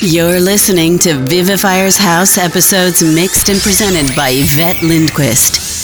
You're listening to Vivifier's House episodes mixed and presented by Yvette Lindquist.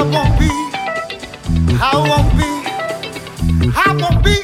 Body I won't be, I won't get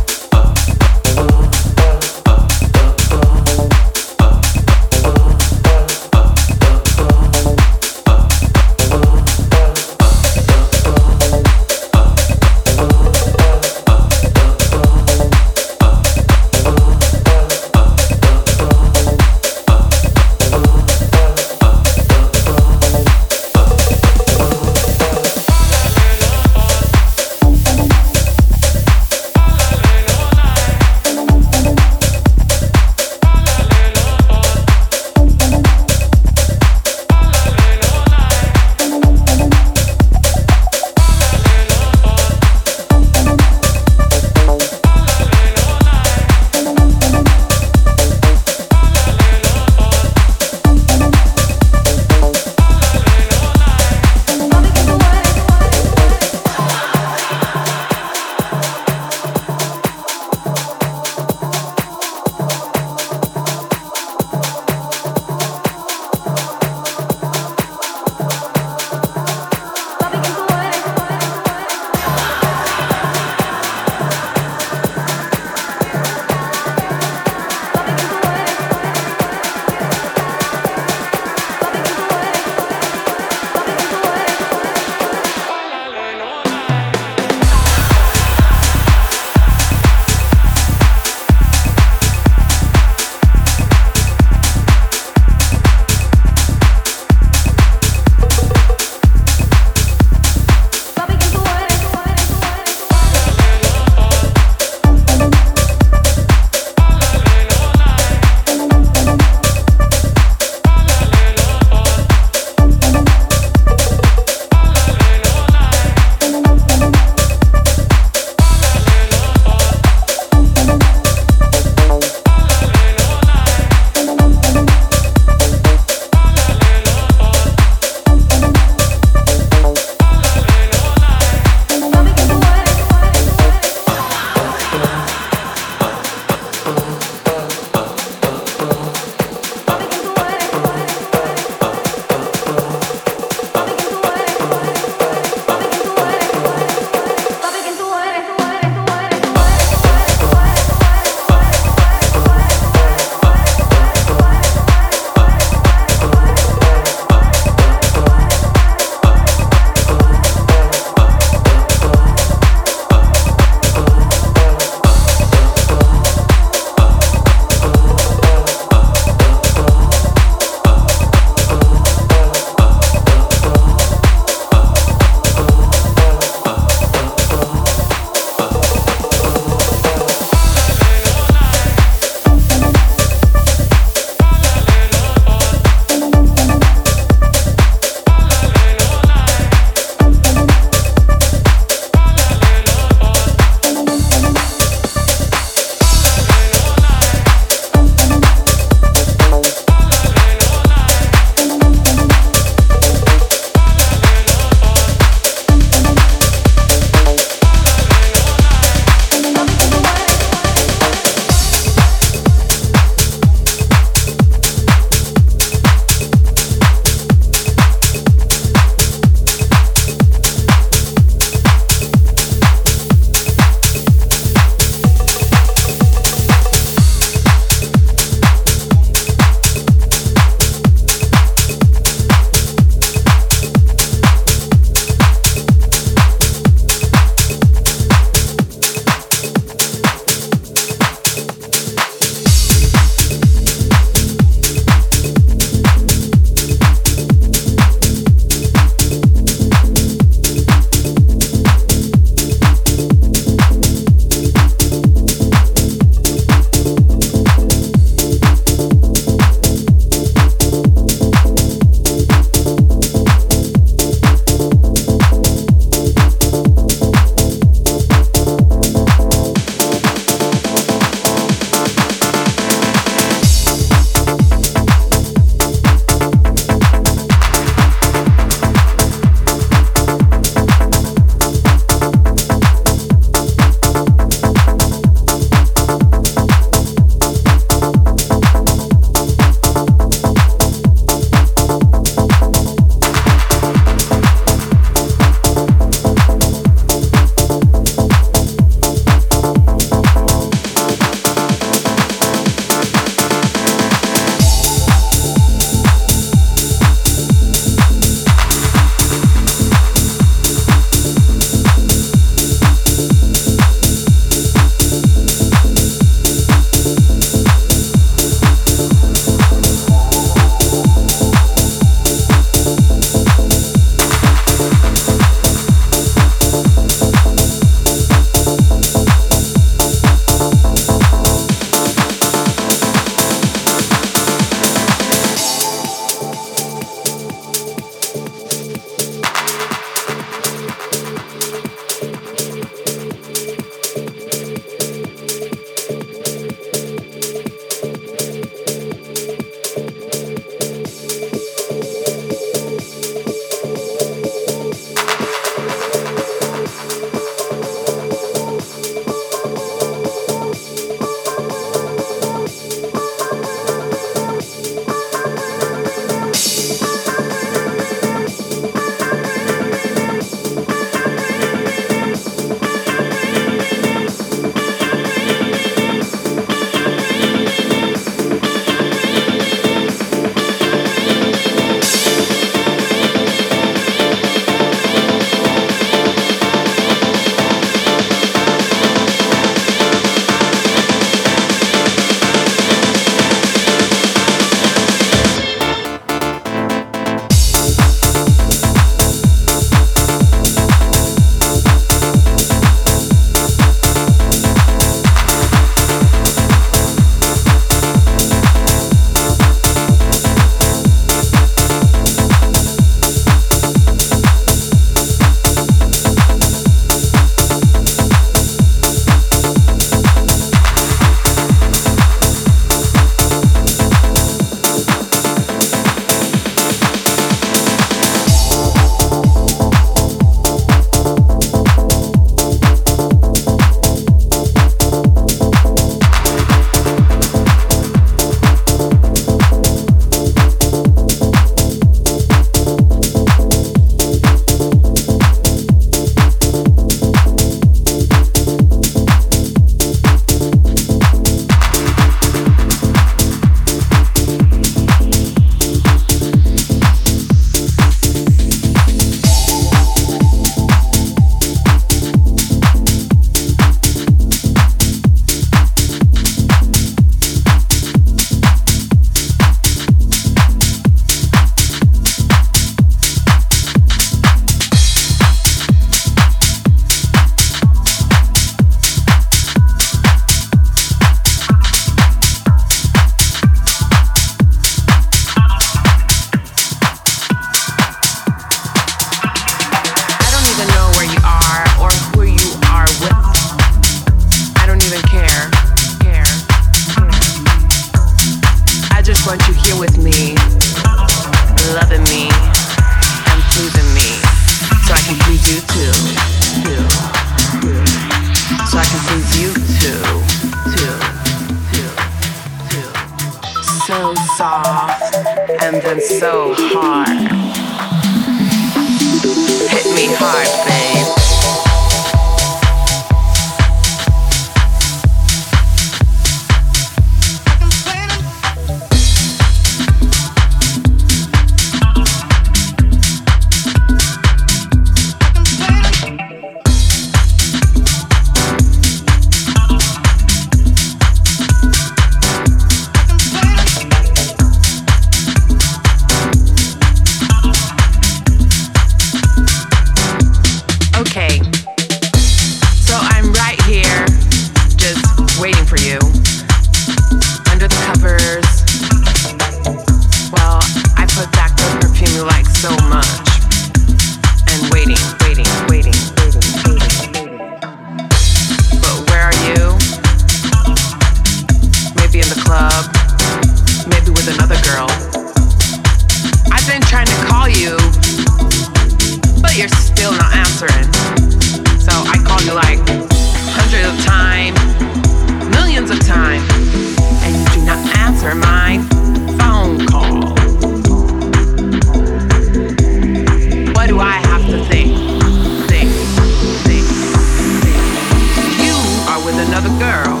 with another girl,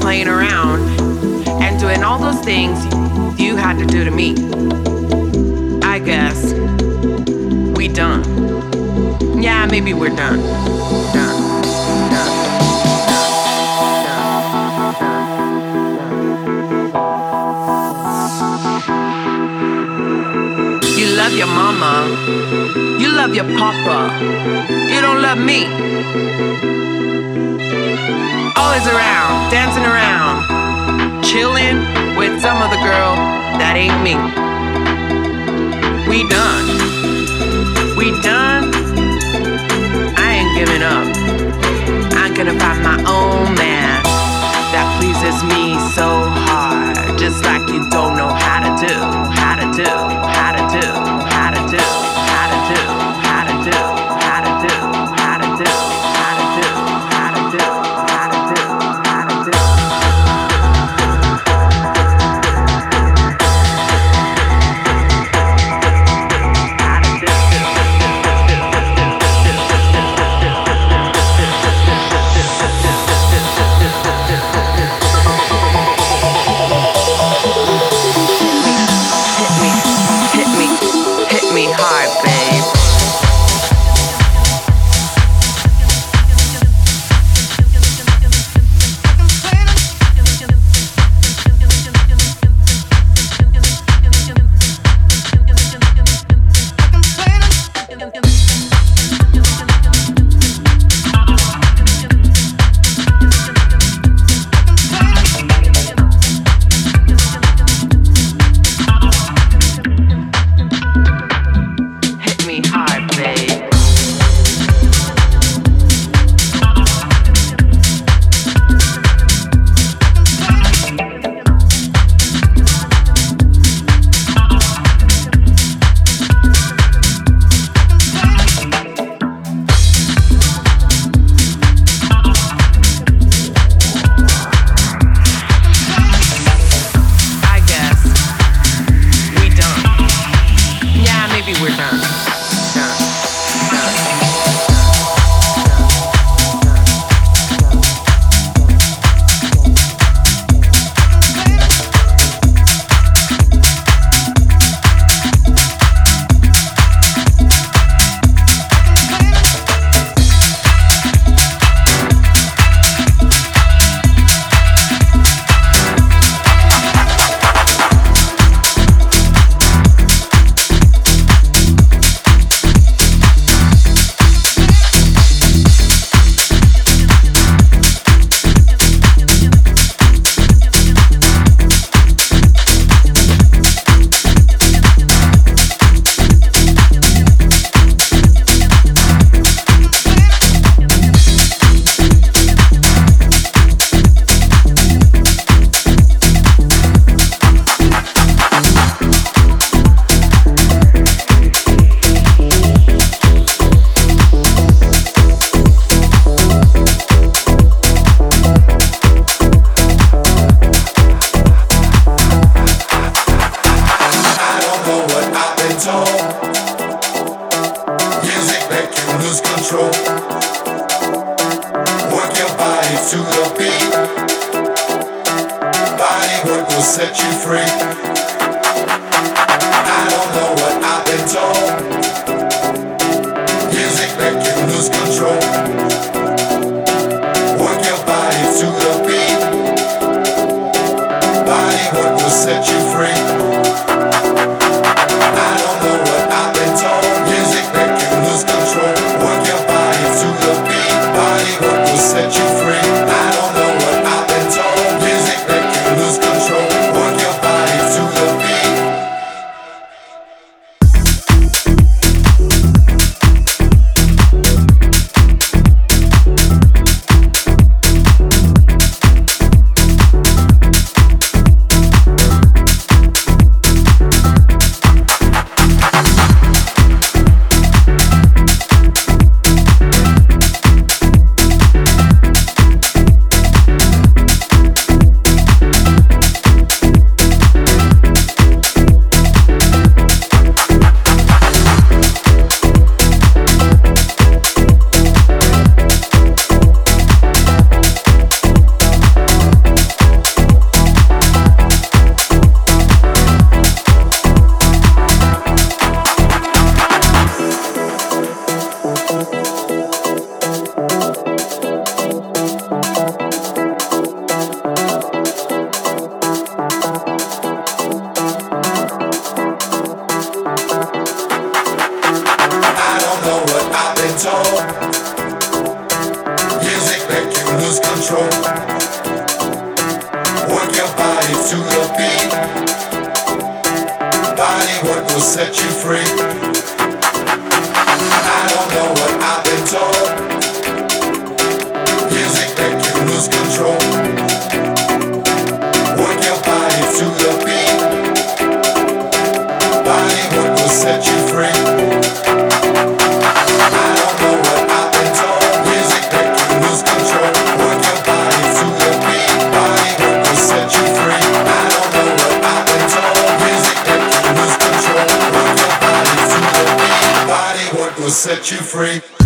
playing around, and doing all those things you had to do to me. I guess we done. Yeah, maybe we're done. done. love your mama. You love your papa. You don't love me. Always around, dancing around, chilling with some other girl that ain't me. We done. We done. I ain't giving up. I'm gonna find my own man that pleases me so just like you don't know how to do, how to do, how to do, how to do, how to do. How to do. set you free.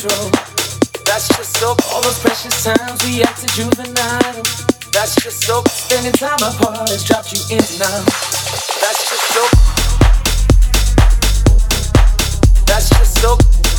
Control. That's just so all those precious times we acted juvenile. That's just so spending time apart has dropped you in now. That's just so. That's just so.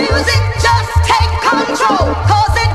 Music just take control, cause it.